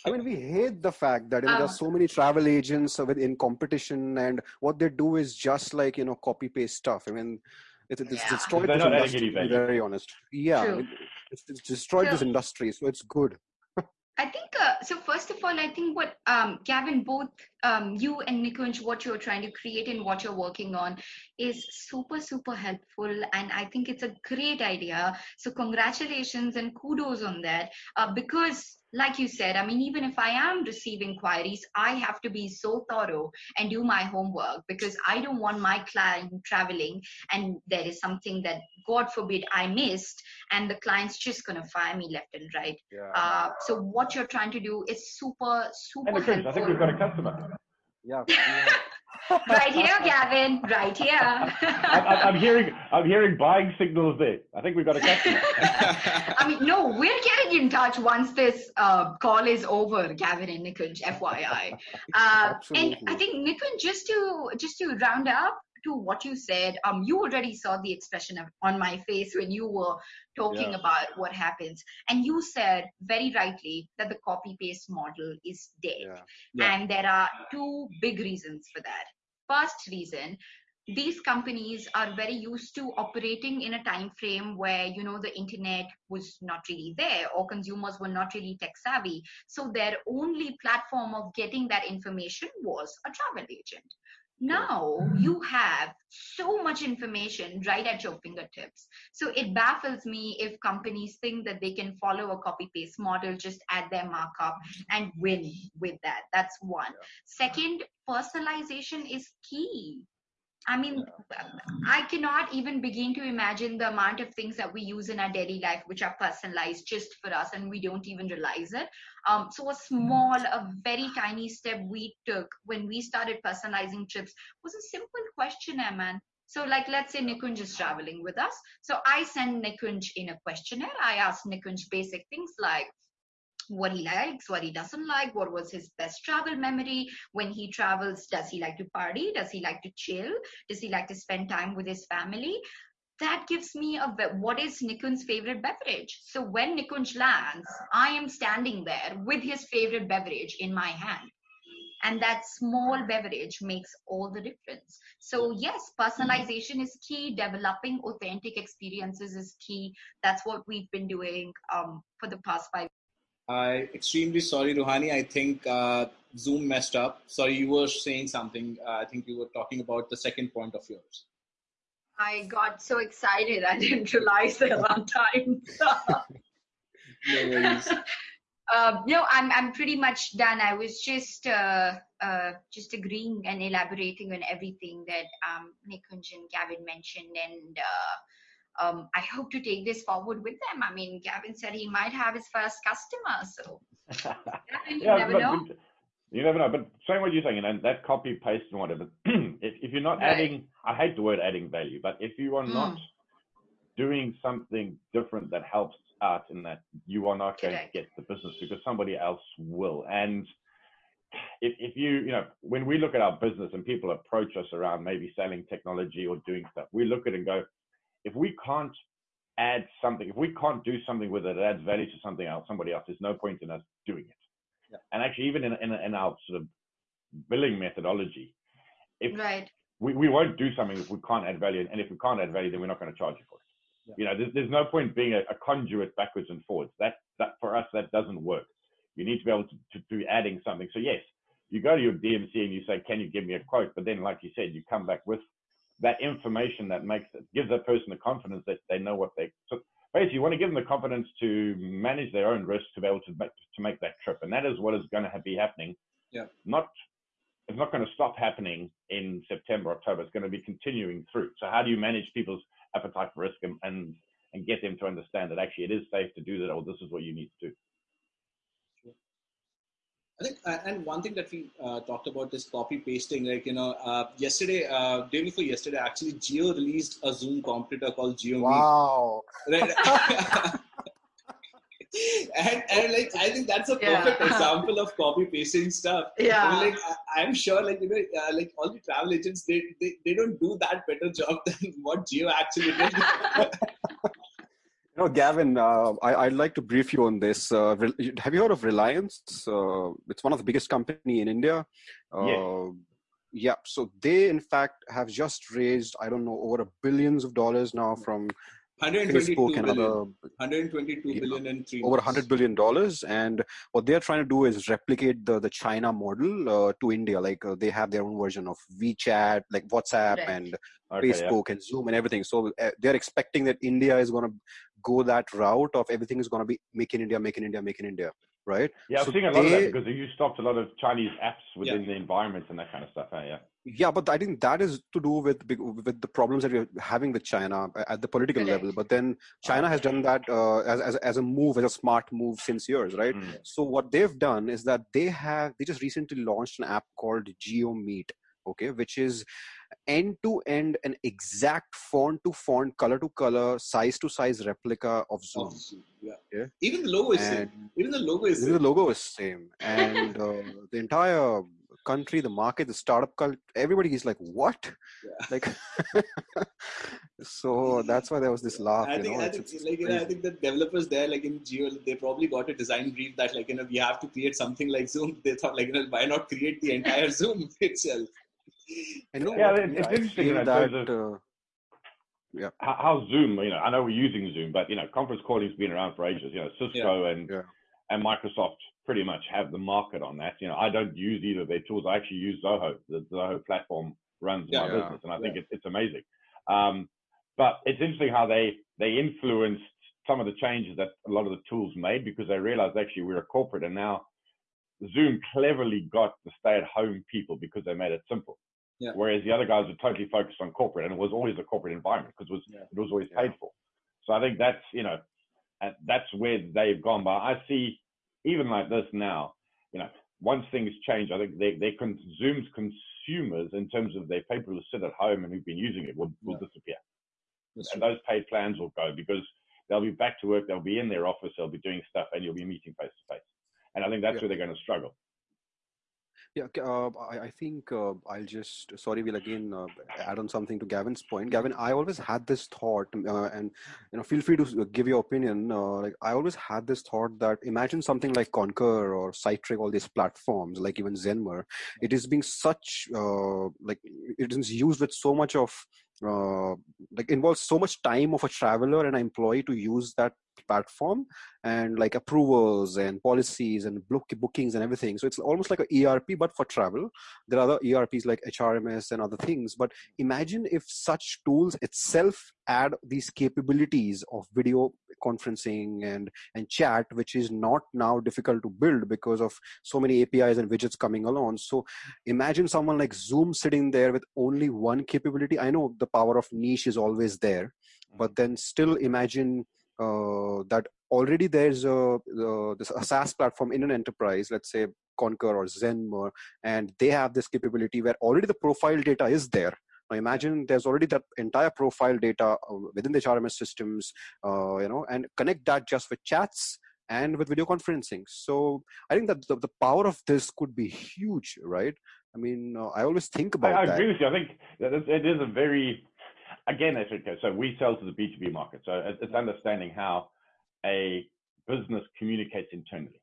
I mean, we hate the fact that you know, um, there's so many travel agents in competition, and what they do is just like you know copy paste stuff. I mean, it's, it's yeah. destroyed this industry. Very honest, yeah, it, it's, it's, destroyed so, this industry. So it's good. I think uh, so. First of all, I think what um, Gavin both um, you and Nikunj, what you're trying to create and what you're working on is super, super helpful. And I think it's a great idea. So, congratulations and kudos on that. Uh, because, like you said, I mean, even if I am receiving queries, I have to be so thorough and do my homework because I don't want my client traveling and there is something that, God forbid, I missed and the client's just going to fire me left and right. Yeah. Uh, so, what you're trying to do is super, super and. I think we've got a customer. Yeah. right here, Gavin. Right here. I'm, I'm, hearing, I'm hearing buying signals there. I think we've got a customer. I mean, no, we're getting in touch once this uh, call is over, Gavin and Nikunj, FYI. Uh, and I think Nikunj, just to just to round up, to what you said, um, you already saw the expression of, on my face when you were talking yeah. about what happens. And you said very rightly that the copy paste model is dead. Yeah. Yeah. And there are two big reasons for that. First reason, these companies are very used to operating in a time frame where you know the internet was not really there or consumers were not really tech savvy so their only platform of getting that information was a travel agent now you have so much information right at your fingertips. So it baffles me if companies think that they can follow a copy paste model, just add their markup and win with that. That's one. Second, personalization is key. I mean, I cannot even begin to imagine the amount of things that we use in our daily life which are personalized just for us and we don't even realize it. Um, so, a small, a very tiny step we took when we started personalizing trips was a simple questionnaire, man. So, like, let's say Nikunj is traveling with us. So, I send Nikunj in a questionnaire. I ask Nikunj basic things like, what he likes, what he doesn't like, what was his best travel memory. When he travels, does he like to party? Does he like to chill? Does he like to spend time with his family? That gives me a what is Nikunj's favorite beverage. So when Nikunj lands, I am standing there with his favorite beverage in my hand. And that small beverage makes all the difference. So, yes, personalization is key. Developing authentic experiences is key. That's what we've been doing um, for the past five I extremely sorry, Ruhani. I think uh, Zoom messed up. Sorry, you were saying something. Uh, I think you were talking about the second point of yours. I got so excited. I didn't realize the on time. no. Uh, no, I'm I'm pretty much done. I was just uh, uh, just agreeing and elaborating on everything that um, Nikunj and Gavin mentioned, and uh, um, I hope to take this forward with them. I mean, Gavin said he might have his first customer, so Gavin, you yeah, never know. You never know, but same what you're saying, and that copy paste and whatever. if, if you're not right. adding, I hate the word adding value, but if you are mm. not doing something different that helps out in that, you are not going Correct. to get the business because somebody else will. And if, if you, you know, when we look at our business and people approach us around maybe selling technology or doing stuff, we look at it and go, if we can't add something, if we can't do something with it that adds value to something else, somebody else, there's no point in us doing it. Yeah. And actually, even in, in, in, our sort of billing methodology, if right. we, we won't do something if we can't add value, and if we can't add value, then we're not going to charge you for it. Yeah. You know, there's, there's no point being a, a, conduit backwards and forwards. That that for us that doesn't work. You need to be able to, to be adding something. So yes, you go to your DMC and you say, "Can you give me a quote?" But then, like you said, you come back with that information that makes it gives that person the confidence that they know what they so basically you want to give them the confidence to manage their own risk to be able to make to make that trip and that is what is going to be happening. Yeah. Not it's not going to stop happening in september october. It's going to be continuing through. So how do you manage people's appetite for risk and and, and get them to understand that actually it is safe to do that or this is what you need to do I think, uh, and one thing that we uh, talked about is copy pasting. Like you know, uh, yesterday, uh, day before yesterday, actually, Jio released a Zoom competitor called Jio. Wow. Right. and, and like I think that's a perfect yeah. example of copy pasting stuff. Yeah. I mean, like I, am sure, like you know, uh, like all the travel agents, they, they they don't do that better job than what Jio actually did. Gavin, uh, I, would like to brief you on this. Uh, have you heard of Reliance? Uh, it's one of the biggest company in India. yeah. Uh, yeah. So they, in fact, have just raised I don't know over a billions of dollars now from Facebook and other 122 billion in three over 100 billion dollars and what they're trying to do is replicate the the china model uh, to india like uh, they have their own version of wechat like whatsapp Right. and Okay, yeah. facebook and zoom and everything so uh, they're expecting that india is going to go that route of everything is going to be make in india make in india make in india right Yeah, I'm So seeing a lot of that because you stopped a lot of Chinese apps within the environment and that kind of stuff. eh, yeah. Yeah but i think that is to do with with the problems that we're having with china at the political Correct. level but then china has done that uh, as, as, as a move as a smart move since years right Mm. so what they've done is that they have they just recently launched an app called JioMeet okay which is end to end an exact font to font color to color size to size replica of zoom Of Zoom, Yeah. Yeah. Even the logo is same. and Even the logo is the same. logo is same and uh, the entire country the market the startup cult everybody is like what Yeah. like so that's why there was this laugh I you think, know I think, it's- it's like, you know, I think the developers there, like in Jio, they probably got a design brief that, like, you know, we have to create something like Zoom. They thought, like, you know, why not create the entire Zoom itself? I know Yeah, what, it's I interesting, you know, that terms uh, how, how Zoom, you know, I know we're using Zoom, but you know, conference calling's been around for ages. You know, Cisco and Yeah. and Microsoft pretty much have the market on that. You know, I don't use either of their tools. I actually use Zoho. The Zoho platform runs Yeah. my Yeah. business, and I think it's it's amazing. Um, but it's interesting how they they influenced some of the changes that a lot of the tools made because they realized actually we're a corporate, and now Zoom cleverly got the stay-at-home people because they made it simple. Yeah. Whereas the other guys were totally focused on corporate, and it was always a corporate environment because it was Yeah. it was always Yeah. paid for. So I think that's you know, that's where they've gone. But I see even like this now, you know, once things change, I think con- Zoom's consumers in terms of their people who sit at home and who've been using it will will Yeah. disappear, That's and those paid plans will go because they'll be back to work, they'll be in their office, they'll be doing stuff, and you'll be meeting face to face. And I think that's Yeah. where they're going to struggle. Yeah, uh, I, I think uh, I'll just sorry, we'll again uh, add on something to Gavin's point. Gavin, I always had this thought, uh, and you know, feel free to give your opinion. Uh, like I always had this thought that imagine something like Concur or Cytric, all these platforms, like even Zenmer, it is being such uh, like it is used with so much of uh, like involves so much time of a traveler and an employee to use that platform and like approvals and policies and book bookings and everything. So it's almost like a ERP, but for travel. There are other ERPs like HRMS and other things. But imagine if such tools itself add these capabilities of video conferencing and and chat, which is not now difficult to build because of so many APIs and widgets coming along. So imagine someone like Zoom sitting there with only one capability. I know the power of niche is always there, but mm-hmm. then still imagine that already there's a, uh, this, a SaaS platform in an enterprise, let's say Concur or Zenmer, and they have this capability where already the profile data is there. Now imagine there's already that entire profile data uh, within the HRMS systems, uh, you know, and connect that just with chats and with video conferencing. So I think that the, the power of this could be huge, right? I mean, uh, I always think about I, I that. agree with you. I think it is a very, again, that's okay. So we sell to the B2B market. So it's understanding how a business communicates internally.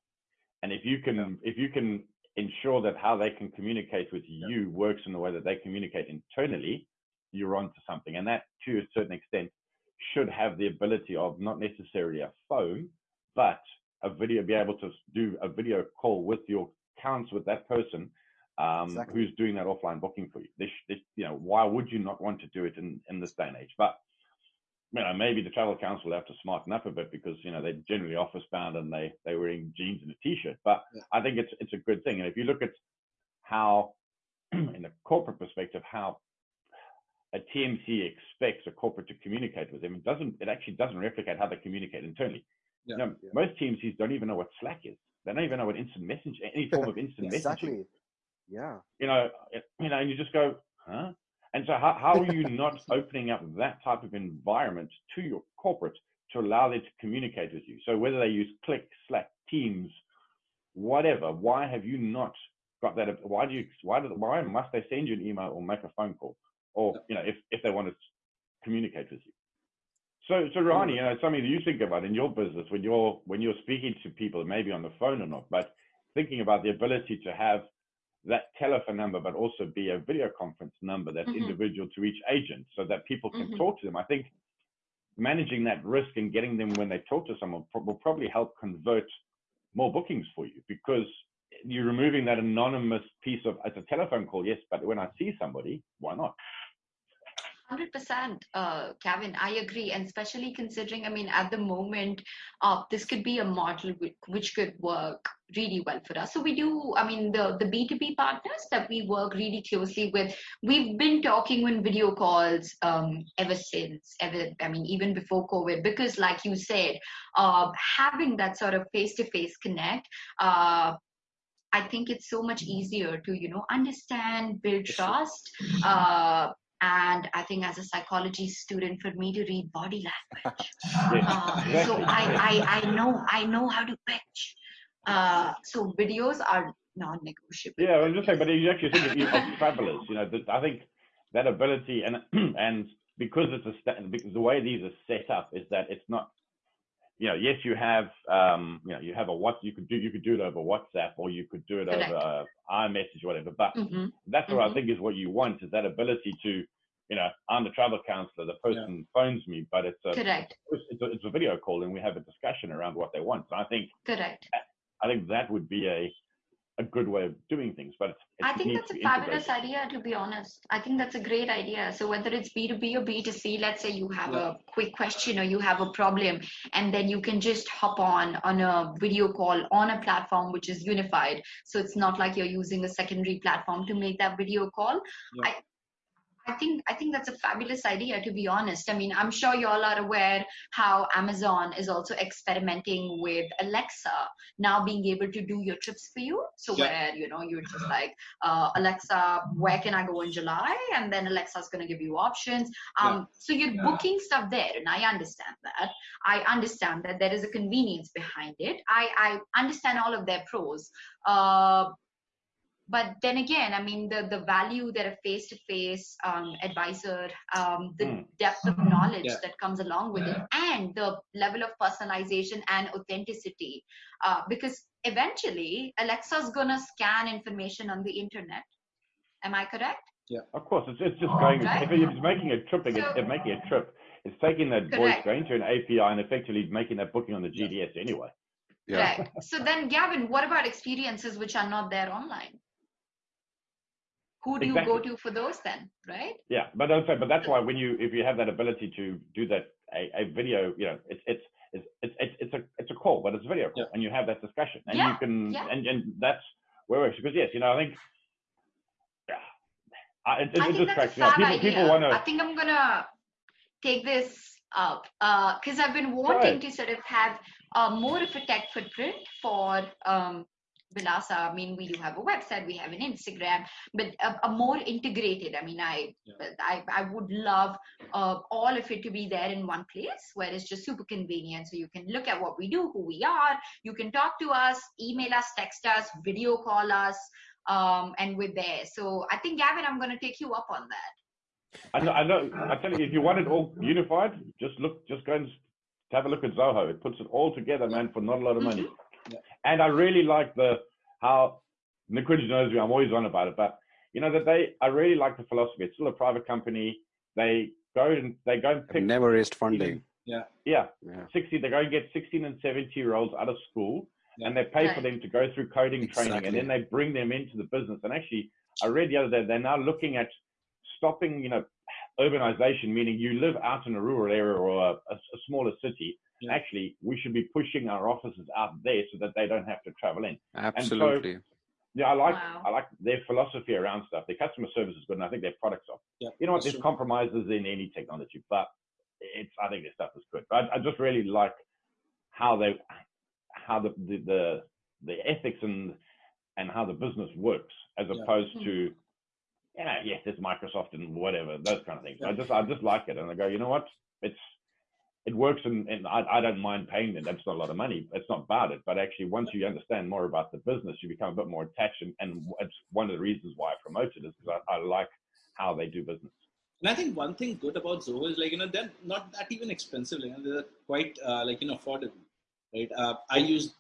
And if you can, if you can ensure that how they can communicate with you works in the way that they communicate internally, you're onto something. And that, to a certain extent, should have the ability of not necessarily a phone, but a video, be able to do a video call with your accounts with that person um, Exactly. who's doing that offline booking for you. You know, why would you not want to do it in, in this day and age? But you know, maybe the travel council will have to smarten up a bit because you know they're generally office bound and they they wearing jeans and a t-shirt. But Yeah. I think it's it's a good thing. And if you look at how, in a corporate perspective, how a TMC expects a corporate to communicate with them, it doesn't. It actually doesn't replicate how they communicate internally. Yeah. You know, Yeah. most TMCs don't even know what Slack is. They don't even know what instant message, any form of instant messaging exactly. Yeah. you know, you know, and you just go, huh? And so how, how are you not opening up that type of environment to your corporate to allow them to communicate with you? So whether they use Click, Slack, Teams, whatever, why have you not got that? Why do you, why, do, why must they send you an email or make a phone call? Or, you know, if, if they want to communicate with you. So, so Ronnie, you know, something that you think about in your business when you're, when you're speaking to people, maybe on the phone or not, but thinking about the ability to have that telephone number, but also be a video conference number that's Mhm. individual to each agent so that people can Mhm. talk to them. I think managing that risk and getting them when they talk to someone will probably help convert more bookings for you because you're removing that anonymous piece of it's a telephone call yes but when i see somebody why not 100% uh, Gavin, I agree. And especially considering, I mean, at the moment, uh, this could be a model which, could work really well for us. So we do, I mean, the, the B2B partners that we work really closely with, we've been talking on video calls um, ever since, ever, I mean, even before COVID, because like you said, uh, having that sort of face-to-face connect, uh, I think it's so much easier to, you know, understand, build trust, uh, and I think as a psychology student, for me to read body language, uh, so I, I I know I know how to pitch. Uh, so videos are non-negotiable. Yeah, I'm just saying, but you actually think of, of travelers, you know, I think that ability and and because it's a because the way these are set up is that it's not you know, yes, you have, um, you know, you have a what you could do, you could do it over WhatsApp or you could do it Correct. over uh, iMessage or whatever. But mm-hmm. that's what mm-hmm. I think is what you want is that ability to, you know, I'm the travel counselor. The person yeah. phones me, but it's a, Correct. It's a, it's a video call and we have a discussion around what they want. So I think, Correct. I think that would be a, a good way of doing things. But it's, I think that's a fabulous idea, to be honest. I think that's a great idea. So whether it's B2B or B2C, let's say you have yeah. a quick question or you have a problem, and then you can just hop on on a video call on a platform which is unified. So it's not like you're using a secondary platform to make that video call. Yeah. I, I think I think that's a fabulous idea to be honest. I mean, I'm sure you all are aware how Amazon is also experimenting with Alexa now being able to do your trips for you. So yeah. where you know you're just like uh, Alexa, where can I go in July? And then Alexa's going to give you options. Um, yeah. So you're yeah. booking stuff there, and I understand that. I understand that there is a convenience behind it. I I understand all of their pros. Uh, but then again i mean the the value that a face to face advisor um, the mm. depth of knowledge yeah. that comes along with yeah. it and the level of personalization and authenticity uh, because eventually alexa's gonna scan information on the internet am i correct yeah of course it's, it's just going right? if it's making a trip so, it's making a trip it's taking that correct. voice going to an api and effectively making that booking on the gds anyway yeah. Right. So then, Gavin, what about experiences which are not there online? Who do exactly. you go to for those then right yeah but also but that's why when you if you have that ability to do that a, a video you know it's it's it's it's it's a it's a call but it's a video call yeah. and you have that discussion and yeah. you can yeah. and and that's where we're because yes you know i think yeah I, it, I it distracts you know, people, people want to i think i'm gonna take this up because uh, i've been wanting to sort of have uh, more of a tech footprint for um, Vilasa, I mean, we do have a website, we have an Instagram, but a, a more integrated. I mean, I, yeah. I, I would love uh, all of it to be there in one place, where it's just super convenient. So you can look at what we do, who we are. You can talk to us, email us, text us, video call us, um, and we're there. So I think Gavin, I'm going to take you up on that. I know, I know. I tell you, if you want it all unified, just look, just go and have a look at Zoho. It puts it all together, man, for not a lot of money. Mm-hmm. And I really like the how Nikunj knows me. I'm always on about it, but you know that they. I really like the philosophy. It's still a private company. They go and they go and pick. Never raised funding. Yeah. yeah. Yeah. 60. They go and get 16 and 17 year olds out of school, yeah. and they pay right. for them to go through coding exactly. training, and then they bring them into the business. And actually, I read the other day they're now looking at stopping. You know, urbanization, meaning you live out in a rural area or a, a, a smaller city, yeah. actually we should be pushing our offices out there so that they don't have to travel in. Absolutely. So, yeah, I like wow. I like their philosophy around stuff. Their customer service is good, and I think their products are. Yeah, you know what? There's true. compromises in any technology, but it's I think their stuff is good. But I, I just really like how they how the the the, the ethics and and how the business works as yeah. opposed mm-hmm. to you know, yes, it's Microsoft and whatever, those kind of things. Yeah. I just I just like it, and I go, you know what? It's it works and, and I, I, don't mind paying them. That's not a lot of money. It's not about it. But actually, once you understand more about the business, you become a bit more attached. And, and it's one of the reasons why I promote it is because I, I, like how they do business. And I think one thing good about Zoho is like, you know, they're not that even expensive. Like, they're quite uh, like, you know, affordable, right? Uh, I use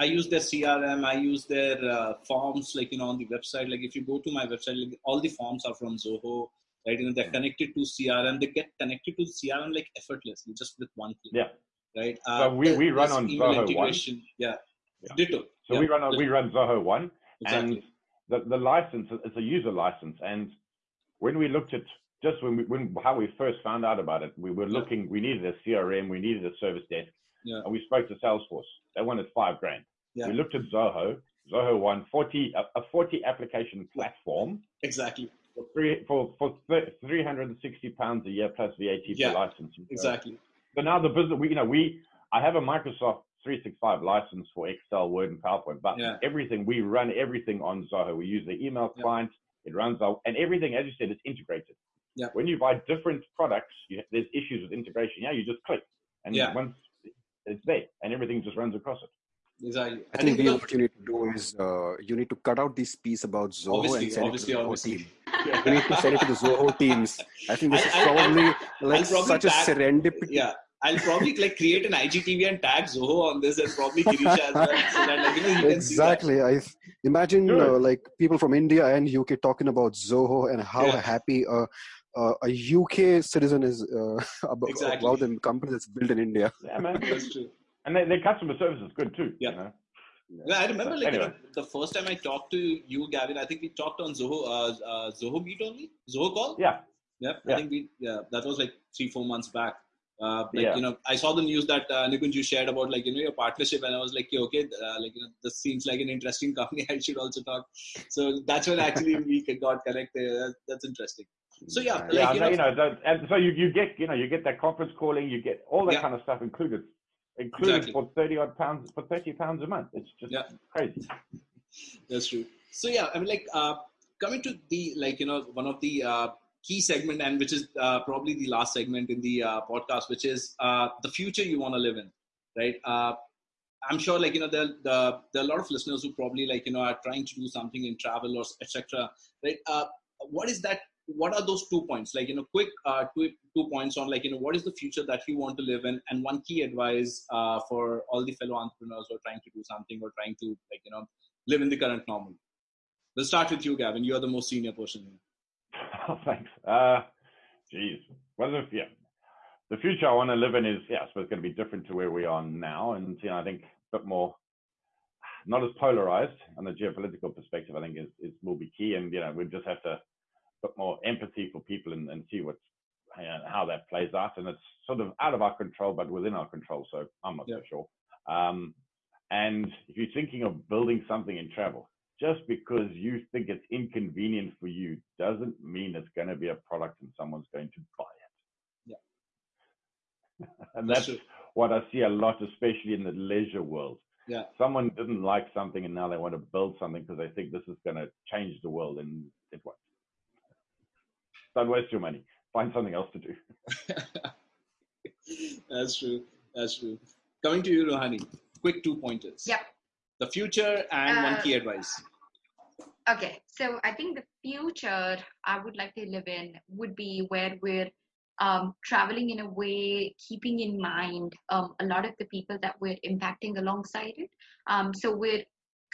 I use their CRM. I use their uh, forms, like you know, on the website. Like if you go to my website, like all the forms are from Zoho. Right? You know, they're connected to CRM. They get connected to CRM like effortlessly, just with one click. Yeah. Right. Uh, so we, we run on Zoho. One. Yeah. yeah. Ditto. So yeah. we run on, we run Zoho one, exactly. and the, the license is a user license. And when we looked at just when we when how we first found out about it, we were looking. We needed a CRM. We needed a service desk. Yeah. And we spoke to Salesforce. They wanted five grand. Yeah. We looked at Zoho. Zoho One 40 a, a 40 application platform. Exactly. For three for for 360 pounds a year plus VAT yeah. per license. Exactly. So now the business, we you know we I have a Microsoft 365 license for Excel, Word, and PowerPoint, but yeah. everything we run everything on Zoho. We use the email Yeah. client. It runs our and everything, as you said, is integrated. Yeah. When you buy different products, you, there's issues with integration. Yeah, you just click, and Yeah. once it's there, and everything just runs across it. Exactly. I think because- the what you need to do is uh, you need to cut out this piece about Zoho Obviously, and send obviously, it to the obviously. team. You need to send it to the Zoho teams. I think this is I'll- I'll- probably like I'll probably such a serendipity. Yeah, I'll probably like create an IGTV and tag Zoho on this and probably Kirisha as well. So that like, you know, you can see that. Exactly. I imagine Sure. uh, like people from India and UK talking about Zoho and how Yeah. happy uh, uh, a UK citizen is uh, about, Exactly. about the company that's built in India. Yeah, man. That's true. and their, their customer service is good too. Yeah. You know? Yeah, I remember like you know, the first time I talked to you, Gavin. I think we talked on Zoho, uh, uh, Zoho Meet only, Zoho call. Yeah. Yep. I think we yeah that was like three four months back. Uh, like Yeah. you know, I saw the news that uh, Nikunj you shared about like you know your partnership, and I was like, okay, uh, like you know, this seems like an interesting company. I should also talk. So that's when actually we got connected. That, that's interesting. So yeah, Right. like yeah, you no, know, you know, and so you, you get, you know, you get that conference calling, you get all that Yeah. kind of stuff included, included Exactly. for thirty odd pounds, for thirty pounds a month. It's just Yeah. crazy. That's true. So yeah, I mean, like uh, coming to the like you know one of the uh, key segment and which is uh, probably the last segment in the uh, podcast, which is uh, the future you want to live in, right? Uh, I'm sure like you know there the there are a lot of listeners who probably like you know are trying to do something in travel or etc. Right? Uh, what is that? What are those two points? Like you know, quick uh, two two points on like you know what is the future that you want to live in, and one key advice uh, for all the fellow entrepreneurs who are trying to do something or trying to like you know live in the current normal. We'll start with you, Gavin. You are the most senior person here. Oh, thanks. Uh, geez. Well, yeah. The future I want to live in is, yeah, I suppose going to be different to where we are now. And, you know, I think a bit more, not as polarized on the geopolitical perspective, I think is, is will be key. And, you know, we just have to put more empathy for people and, and see what's, how that plays out. And it's sort of out of our control, but within our control. So I'm not Yeah. so sure. Um, and if you're thinking of building something in travel, just because you think it's inconvenient for you doesn't mean it's going to be a product and someone's going to buy it. Yeah. and That's that's what I see a lot, especially in the leisure world. Yeah. Someone didn't like something and now they want to build something because they think this is going to change the world and it won't. Don't waste your money. Find something else to do. That's true. That's true. Coming to you, Ruhani. Quick two pointers. Yep. The future and one Uh, key advice. Okay, so I think the future I would like to live in would be where we're um, traveling in a way, keeping in mind um, a lot of the people that we're impacting alongside it. Um, so we're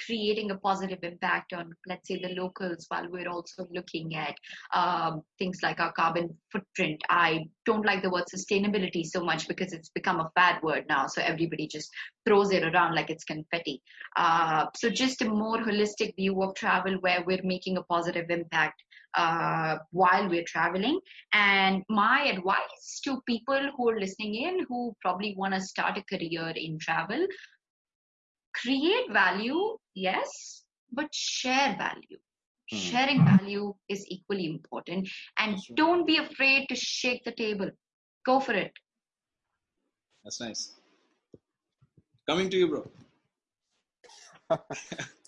creating a positive impact on, let's say, the locals while we're also looking at um, things like our carbon footprint. I don't like the word sustainability so much because it's become a bad word now. So everybody just throws it around like it's confetti. Uh, so just a more holistic view of travel where we're making a positive impact uh, while we're traveling. And my advice to people who are listening in who probably want to start a career in travel, create value, yes, but share value. Hmm. Sharing value is equally important. And That's don't be afraid to shake the table. Go for it. That's nice. Coming to you, bro.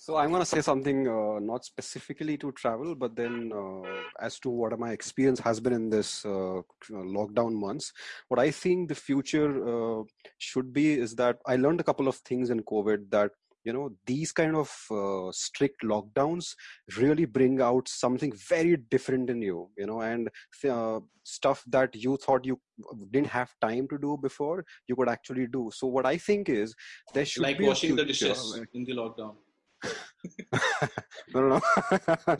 So I'm going to say something uh, not specifically to travel, but then uh, as to what my experience has been in this uh, lockdown months. What I think the future uh, should be is that I learned a couple of things in COVID that you know these kind of uh, strict lockdowns really bring out something very different in you you know and uh, stuff that you thought you didn't have time to do before you could actually do so what i think is there should Like be washing the dishes in the lockdown. no, no,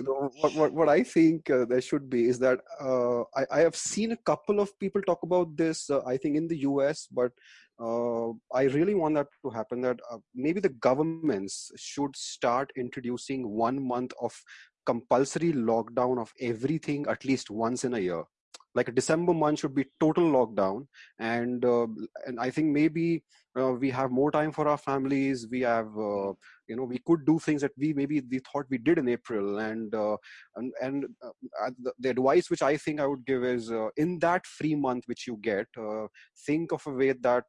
no. what, what, what I think uh, there should be is that uh, I, I have seen a couple of people talk about this, uh, I think in the US, but uh, I really want that to happen that uh, maybe the governments should start introducing one month of compulsory lockdown of everything at least once in a year like a december month should be total lockdown. And uh, and i think maybe uh, we have more time for our families. We have uh, you know we could do things that we maybe we thought we did in april. And uh, and, and uh, the, the, advice which i think i would give is in that free month which you get think of a way that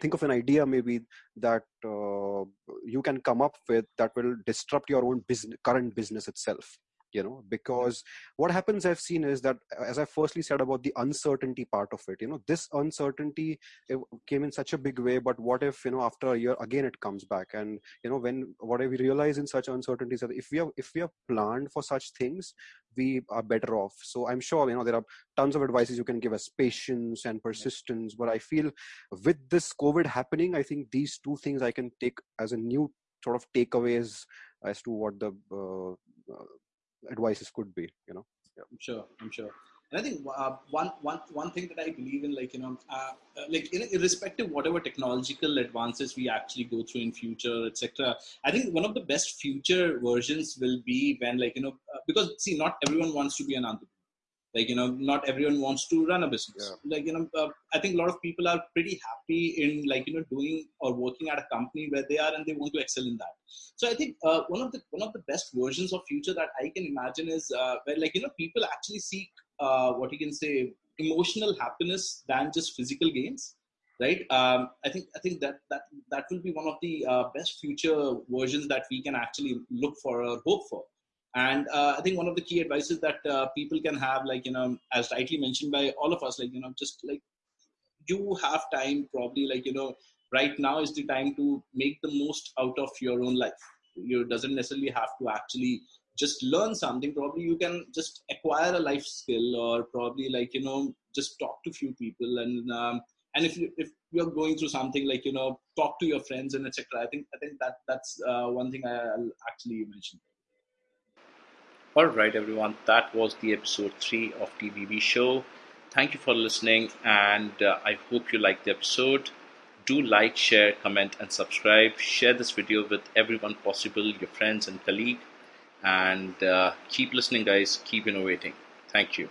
think of an idea maybe that uh, you can come up with that will disrupt your own business, current business itself you know because what happens i've seen is that as i firstly said about the uncertainty part of it you know this uncertainty came in such a big way but what if you know after a year again it comes back? And you know when what we realize in such uncertainties that if we have if we have planned for such things we are better off. So i'm sure you know there are tons of advices you can give us patience and persistence but i feel with this covid happening i think these two things i can take as a new sort of takeaways as to what the uh, uh, advices could be you know yeah. i'm sure i'm sure and i think uh, one, one, one thing that i believe in like you know uh, uh like irrespective whatever technological advances we actually go through in future etc i think one of the best future versions will be when like you know uh, because see not everyone wants to be an entrepreneur like you know not everyone wants to run a business. Yeah. like you know uh, i think a lot of people are pretty happy in like you know doing or working at a company where they are and they want to excel in that. So i think uh, one of the one of the best versions of future that i can imagine is uh, where like you know people actually seek uh, what you can say emotional happiness than just physical gains right? Um, i think i think that that that will be one of the uh, best future versions that we can actually look for or hope for and uh, i think one of the key advices that uh, people can have like you know as rightly mentioned by all of us like you know just like you have time probably like you know right now is the time to make the most out of your own life. You doesn't necessarily have to actually just learn something. Probably you can just acquire a life skill or probably like you know just talk to few people and um, and if you if you're going through something like you know talk to your friends and etc i think i think that that's uh, one thing i'll actually mention Alright, everyone, that was the episode 3 of TVV Show. Thank you for listening, and uh, I hope you liked the episode. Do like, share, comment, and subscribe. Share this video with everyone possible, your friends and colleagues. And uh, keep listening, guys. Keep innovating. Thank you.